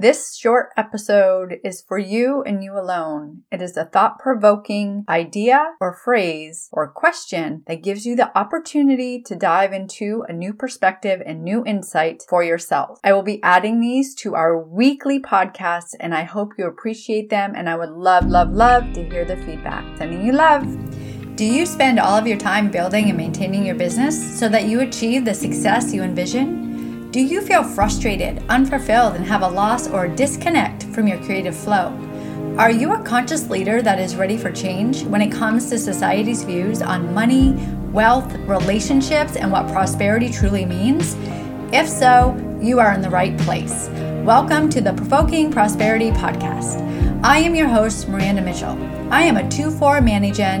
This short episode is for you and you alone. It is a thought provoking idea or phrase or question that gives you the opportunity to dive into a new perspective and new insight for yourself. I will be adding these to our weekly podcast and I hope you appreciate them and I would love, love, love to hear the feedback. Sending you love. Do you spend all of your time building and maintaining your business so that you achieve the success you envision? Do you feel frustrated, unfulfilled, and have a loss or disconnect from your creative flow? Are you a conscious leader that is ready for change when it comes to society's views on money, wealth, relationships, and what prosperity truly means? If so, you are in the right place. Welcome to the Provoking Prosperity Podcast. I am your host, Miranda Mitchell. I am a 2 4 Manigen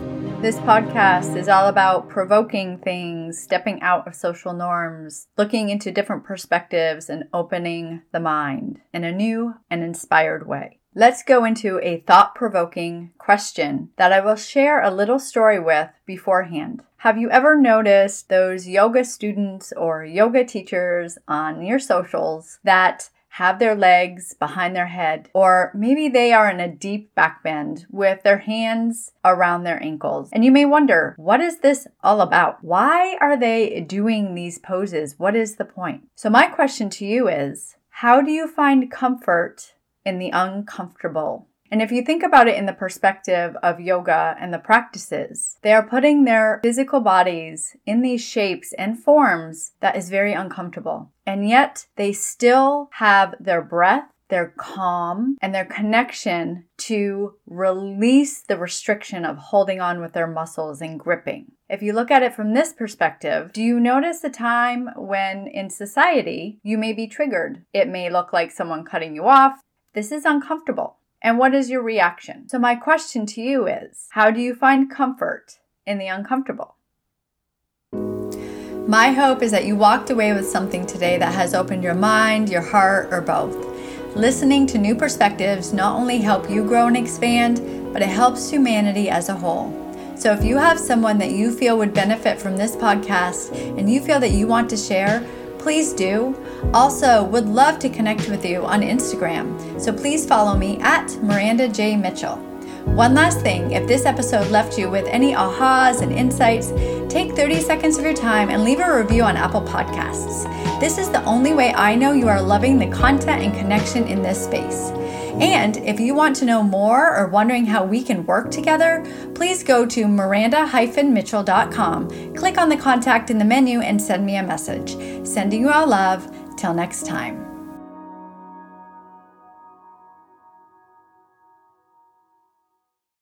This podcast is all about provoking things, stepping out of social norms, looking into different perspectives, and opening the mind in a new and inspired way. Let's go into a thought provoking question that I will share a little story with beforehand. Have you ever noticed those yoga students or yoga teachers on your socials that have their legs behind their head, or maybe they are in a deep back bend with their hands around their ankles. And you may wonder, what is this all about? Why are they doing these poses? What is the point? So, my question to you is how do you find comfort in the uncomfortable? And if you think about it in the perspective of yoga and the practices, they are putting their physical bodies in these shapes and forms that is very uncomfortable. And yet they still have their breath, their calm, and their connection to release the restriction of holding on with their muscles and gripping. If you look at it from this perspective, do you notice the time when in society you may be triggered? It may look like someone cutting you off. This is uncomfortable. And what is your reaction? So, my question to you is how do you find comfort in the uncomfortable? My hope is that you walked away with something today that has opened your mind, your heart, or both. Listening to new perspectives not only help you grow and expand, but it helps humanity as a whole. So if you have someone that you feel would benefit from this podcast and you feel that you want to share, please do. Also, would love to connect with you on Instagram, so please follow me at Miranda J. Mitchell. One last thing if this episode left you with any ahas and insights, take 30 seconds of your time and leave a review on Apple Podcasts. This is the only way I know you are loving the content and connection in this space. And if you want to know more or wondering how we can work together, please go to miranda-mitchell.com, click on the contact in the menu, and send me a message. Sending you all love. Till next time.